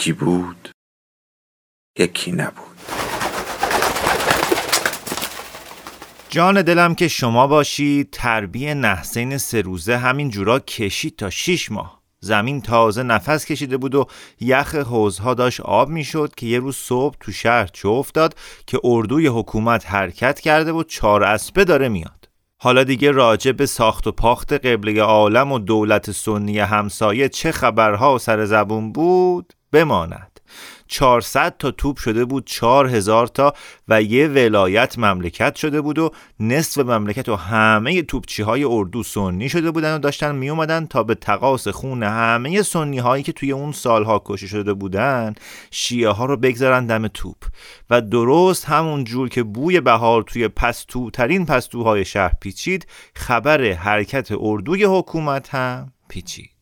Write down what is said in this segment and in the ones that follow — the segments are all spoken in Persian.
یکی بود یکی نبود. جان دلم که شما باشید تربیه نحسین سه روزه همین جورا کشید تا شیش ماه. زمین تازه نفس کشیده بود و یخ حوزها داشت آب می‌شد که یه روز صبح تو شهر چه افتاد که اردوی حکومت حرکت کرده و چهار اسبه داره میاد. حالا دیگه راجع به ساخت و پاخت قبله عالم و دولت سنی همسایه چه خبرها و سر زبون بود؟ بماند. 400 تا توپ شده بود 4000 تا و یه ولایت مملکت شده بود و نصف مملکت و همه توپچی های اردو سنی شده بودن و داشتن می اومدن تا به تقاس خون همه سنی هایی که توی اون سالها کشی شده بودن شیعه ها رو بگذارن دم توپ. و درست همون جور که بوی بهار توی پستو ترین پستوهای شهر پیچید خبر حرکت اردوی حکومت هم پیچید.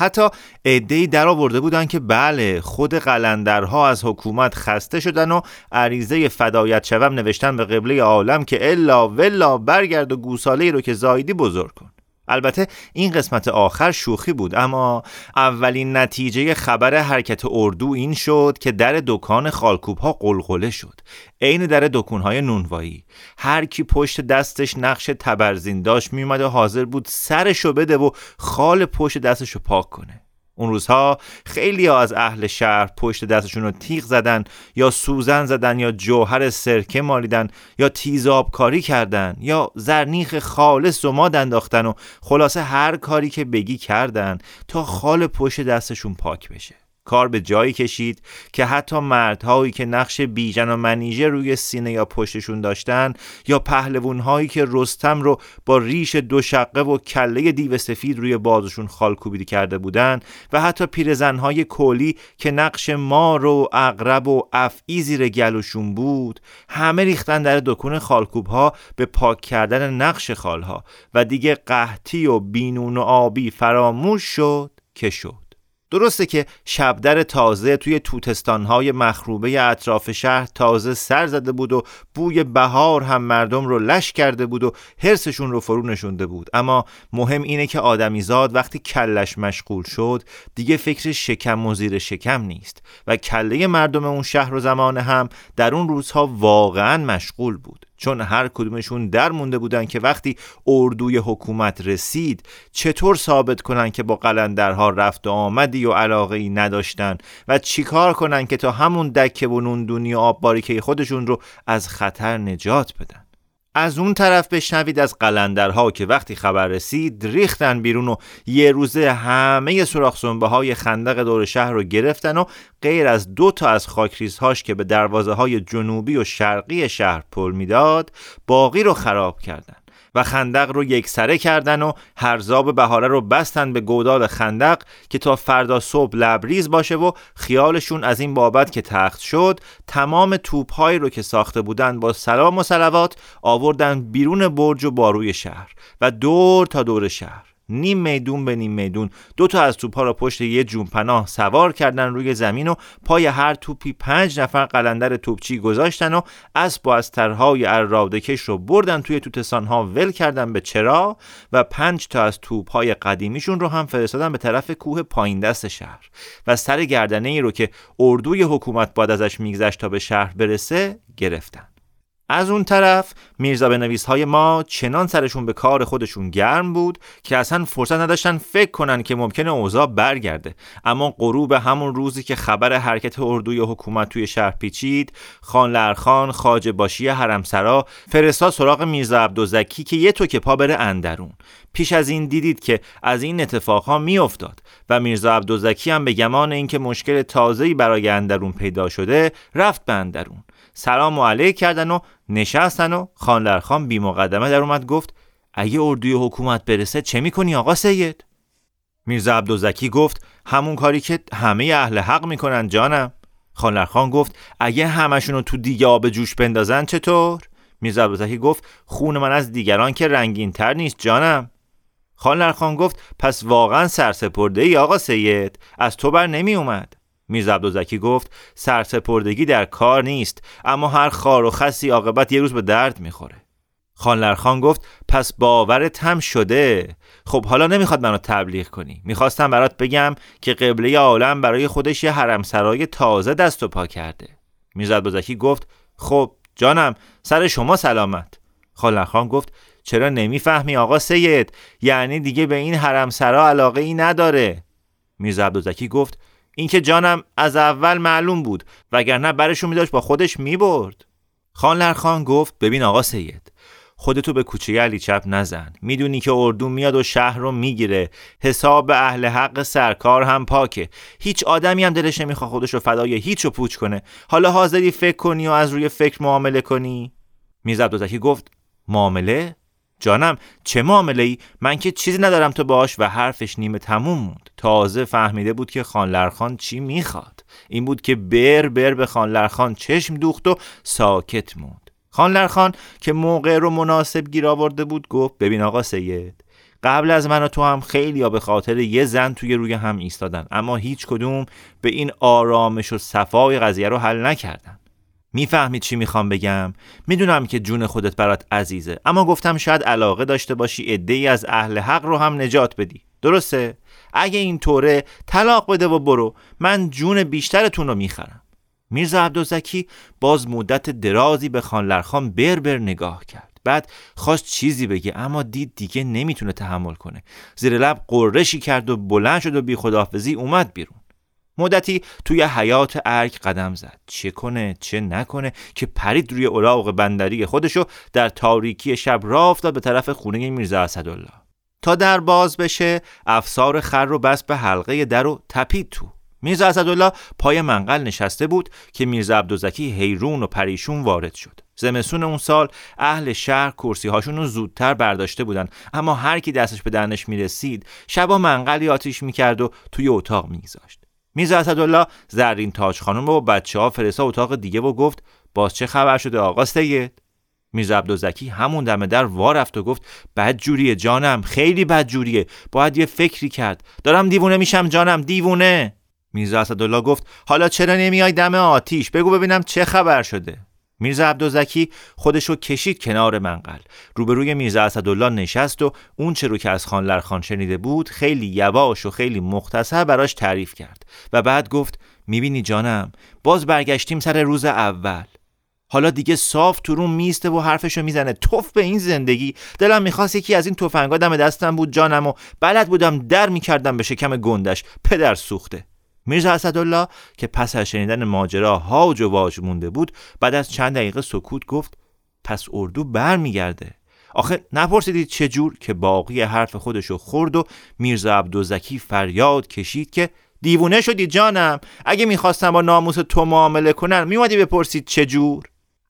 حتی عدهای در آورده بودن که بله خود قلندرها از حکومت خسته شدن و عریضه فدایت شوم نوشتن به قبله عالم که الا ولا برگرد و گوساله رو که زایدی بزرگ کن. البته این قسمت آخر شوخی بود اما اولین نتیجه خبر حرکت اردو این شد که در دکان خالکوب ها قلقله شد. عین در دکون نونوایی. هر کی پشت دستش نقش تبرزین داشت میومد و حاضر بود سرشو بده و خال پشت دستشو پاک کنه. اون روزها خیلی ها از اهل شهر پشت دستشون رو تیغ زدن یا سوزن زدن یا جوهر سرکه مالیدن یا تیزاب کاری کردن یا زرنیخ خالص و ماد انداختن و خلاصه هر کاری که بگی کردن تا خال پشت دستشون پاک بشه. کار به جایی کشید که حتی مردهایی که نقش بیژن و منیژه روی سینه یا پشتشون داشتن یا پهلوونهایی که رستم رو با ریش دو شقه و کله دیو سفید روی بازشون خالکوبیدی کرده بودن و حتی پیرزنهای کولی که نقش مار و اغرب و افعی زیر گلوشون بود همه ریختن در دکون خالکوب ها به پاک کردن نقش خالها و دیگه قحطی و بینون و آبی فراموش شد که شد. درسته که شبدر تازه توی توتستانهای مخروبه اطراف شهر تازه سر زده بود و بوی بهار هم مردم رو لش کرده بود و حرسشون رو فرو نشونده بود. اما مهم اینه که آدمیزاد وقتی کلش مشغول شد دیگه فکر شکم و زیر شکم نیست و کله مردم اون شهر و زمان هم در اون روزها واقعا مشغول بود. چون هر کدومشون در مونده بودن که وقتی اردوی حکومت رسید چطور ثابت کنن که با قلندرها رفت و آمدی و علاقه ای نداشتن و چیکار کنن که تا همون دکه و نوندونی و آب باریکه خودشون رو از خطر نجات بدن؟ از اون طرف بشنوید از قلندرها که وقتی خبر رسید ریختن بیرون و یه روزه همه سراخ های خندق دور شهر رو گرفتن و غیر از دو تا از خاکریزهاش که به دروازه های جنوبی و شرقی شهر پل می‌داد باقی رو خراب کردن. و خندق رو یک سره کردن و هرزاب بهاره رو بستن به گودال خندق که تا فردا صبح لبریز باشه و خیالشون از این بابت که تخت شد تمام توپهایی رو که ساخته بودن با سلام و سلوات آوردن بیرون برج و باروی شهر و دور تا دور شهر. نیم میدون به نیم میدون. دو تا از توپها را پشت یه جون پناه سوار کردن روی زمین و پای هر توپی پنج نفر قلندر توپچی گذاشتن و اسب و از ترهای ارادکش رو بردن توی توتسان ها ول کردن به چرا؟ و پنج تا از توپهای قدیمیشون رو هم فرستادن به طرف کوه پایین دست شهر. و سر گردنه ای رو که اردوی حکومت باید ازش میگذشت تا به شهر برسه گرفتن. از اون طرف میرزا نویس های ما چنان سرشون به کار خودشون گرم بود که اصلا فرصت نداشتن فکر کنن که ممکنه اوضاع برگرده. اما غروب همون روزی که خبر حرکت اردوی حکومت توی شهر پیچید خان لرخان خاج باشی حرمسرا فرستاد سراغ میرزا عبدالزکی که یه تو که پا بره اندرون. پیش از این دیدید که از این اتفاقها میافتاد و میرزا عبدالزکی هم به گمان اینکه مشکل تازه‌ای برای اندرون پیدا شده رفت به اندرون. سلام و علیک کردن و نشستن و خان بی مقدمه در اومد گفت اگه اردوی حکومت برسه چه می‌کنی آقا سید؟ میرزا عبدالزکی گفت همون کاری که همه اهل حق می‌کنن جانم خانلرخان گفت اگه همشون رو تو دیگه آب جوش بندازن چطور؟ میرزا عبدالزکی گفت خون من از دیگران که رنگین تر نیست جانم خانلرخان گفت پس واقعا سرسپرده ای آقا سید از تو بر نمی اومد میرزا عبدالزکی گفت سرسپردگی در کار نیست اما هر خار و خسی عاقبت یه روز به درد می‌خوره. خانلرخان گفت پس باورت هم شده. خب حالا نمی‌خواد منو تبلیغ کنی. می‌خواستم برات بگم که قبله عالم برای خودش یه حرم سرای تازه دست و پا کرده. میرزا بزکی گفت خب جانم سر شما سلامت. خانلرخان گفت چرا نمی‌فهمی آقا سید؟ یعنی دیگه به این حرم سرا علاقه ای نداره. میرزا عبدالزکی گفت اینکه جانم از اول معلوم بود وگرنه برشو میداشت با خودش می‌برد. خان گفت ببین آقا سید خودتو به کوچه علی چپ نزن. می‌دونی که اردو میاد و شهر رو می‌گیره. حساب اهل حق سرکار هم پاکه. هیچ آدمی هم دلش نمی‌خواد خودش رو فدای هیچ رو پوچ کنه. حالا حاضری فکر کنی و از روی فکر معامله کنی؟ عبدالزکی گفت معامله؟ جانم چه معامله ای من که چیزی ندارم تو باش و حرفش نیمه تموم موند. تازه فهمیده بود که خانلرخان چی می‌خواد. این بود که بر بر به خانلرخان چشم دوخت و ساکت موند. خانلرخان که موقع رو مناسب گیر آورده بود گفت ببین آقا سید قبل از من و تو هم خیلی به خاطر یه زن توی روی هم ایستادن. اما هیچ کدوم به این آرامش و صفای قضیه رو حل نکردن. می‌فهمید چی می‌خوام بگم؟ می‌دونم که جون خودت برات عزیزه اما گفتم شاید علاقه داشته باشی ای از اهل حق رو هم نجات بدی. درسته؟ اگه این طوره طلاق بده و برو من جون بیشترتون رو می‌خرم. میرزا عبدالزکی باز مدت درازی به خانلرخان بر بر نگاه کرد. بعد خواست چیزی بگه اما دید دیگه نمی‌تونه تحمل کنه. زیر لب قرشی کرد و بلند شد و بی خداحافظی اومد بیرون. مدتی توی حیات ارگ قدم زد. چه کنه چه نکنه که پرید روی اوراق بندری خودشو در تاریکی شب راه افتاد به طرف خونه میرزا اسدالله. تا در باز بشه افسار خر رو بس به حلقه در و تپید تو. میرزا اسدالله پای منقل نشسته بود که میرزا عبدالزکی حیرون و پریشون وارد شد. زمسون اون سال اهل شهر کرسی هاشون رو زودتر برداشته بودن. اما هر کی دستش به دهنش می‌رسید شبا منقلی آتیش می‌کرد و توی اتاق میگذاشت. میز اسدالله زرین تاج خانم و بچه ها فرسا اتاق دیگه و گفت باز چه خبر شده آقا سید؟ میرزا عبدالزکی همون دم در وا رفت و گفت بد جوریه جانم خیلی بد جوریه باید یه فکری کرد. دارم دیوونه میشم جانم دیوونه. میرزا اسدالله گفت حالا چرا نمیای دم آتیش؟ بگو ببینم چه خبر شده. میرزا عبدالزکی خودش رو کشید کنار منقل. روبروی میرزا اسدالله نشست و اون چه رو که از خان لرخان شنیده بود خیلی یواش و خیلی مختصر براش تعریف کرد و بعد گفت می‌بینی جانم باز برگشتیم سر روز اول. حالا دیگه صاف تو روم میسته و حرفشو می‌زنه. توف به این زندگی. دلم می‌خواست یکی از این تفنگا دم دستم بود جانم و بلد بودم در می‌کردم به شکم گندش. پدر سوخته. میرزا اسدالله که پس از شنیدن ماجرا هاج و واج مونده بود بعد از چند دقیقه سکوت گفت پس اردو برمیگرده. آخه نپرسیدید چجور که باقی حرف خودشو خورد و میرزا عبدالزکی فریاد کشید که دیوونه شدی جانم. اگه می‌خواستم با ناموس تو معامله کنن میومدی بپرسید چجور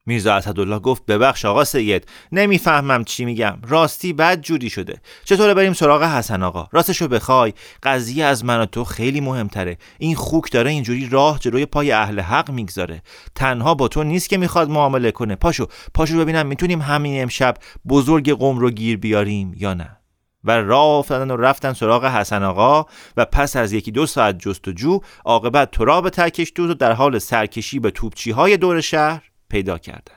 میرزا اسدالله گفت ببخش آقا سید نمی‌فهمم چی میگم. راستی بد جوری شده. چطور بریم سراغ حسن آقا؟ راستشو بخوای. قضیه از من و تو خیلی مهمتره. این خوک داره اینجوری راه جلوی پای اهل حق می‌گذاره. تنها با تو نیست که می‌خواد معامله کنه. پاشو پاشو ببینم می‌تونیم همین امشب بزرگ قوم رو گیر بیاریم یا نه. و راه افتادن و رفتن سراغ حسن آقا و پس از یکی دو ساعت جستجو عاقبت تراب ترکش دوز و در حال سرکشی به توپچی های دور شهر پیدا کردن.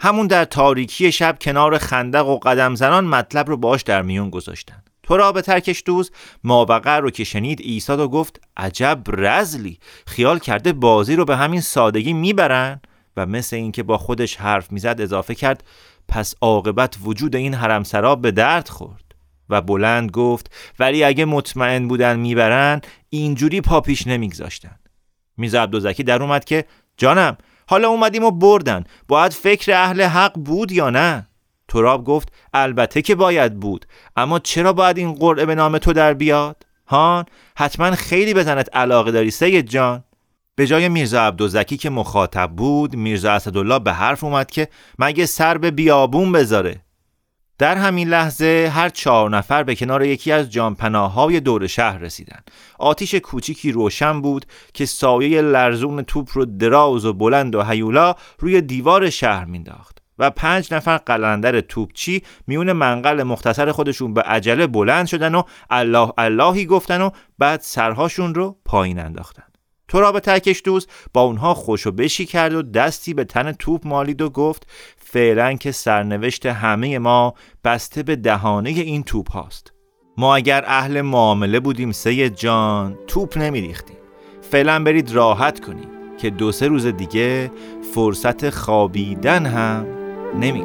همون در تاریکی شب کنار خندق و قدم زنان مطلب رو باش در میون گذاشتن. تراب ترکش دوز مابقر رو که شنید ایستاد و گفت عجب رزلی خیال کرده بازی رو به همین سادگی می‌برن؟ و مثل اینکه با خودش حرف می‌زد اضافه کرد پس عاقبت وجود این حرمسرا به درد خورد. و بلند گفت ولی اگه مطمئن بودن می‌برن اینجوری پا پیش نمیگذاشتن. میز عبدالزکی در اومد که جانم حالا اومدیم و بردن. باید فکر اهل حق بود یا نه؟ تراب گفت البته که باید بود. اما چرا باید این قرعه به نام تو در بیاد؟ هان حتما خیلی به تنت علاقه داری سید جان. به جای میرزا عبدالزکی که مخاطب بود میرزا اسدالله به حرف اومد که مگه سر به بیابون بذاره؟ در همین لحظه هر چهار نفر به کنار یکی از جانپناههای دور شهر رسیدن. آتیش کوچیکی روشن بود که سایه لرزون توپ رو دراز و بلند و هیولا روی دیوار شهر مینداخت و پنج نفر قلندر توپچی میون منقل مختصر خودشون به عجله بلند شدن و الله اللهی گفتن و بعد سرهاشون رو پایین انداختن. تراب تکش دوست. با اونها خوشو بشی کرد و دستی به تن توپ مالید و گفت فعلا که سرنوشت همه ما بسته به دهانه این توپ هاست. ما اگر اهل معامله بودیم سید جان توپ نمیریختیم. فعلا برید راحت کنید که دو سه روز دیگه فرصت خوابیدن هم نمی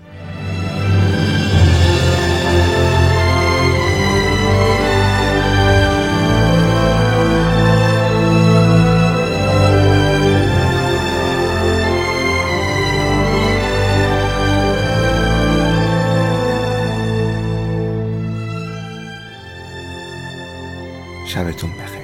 总白。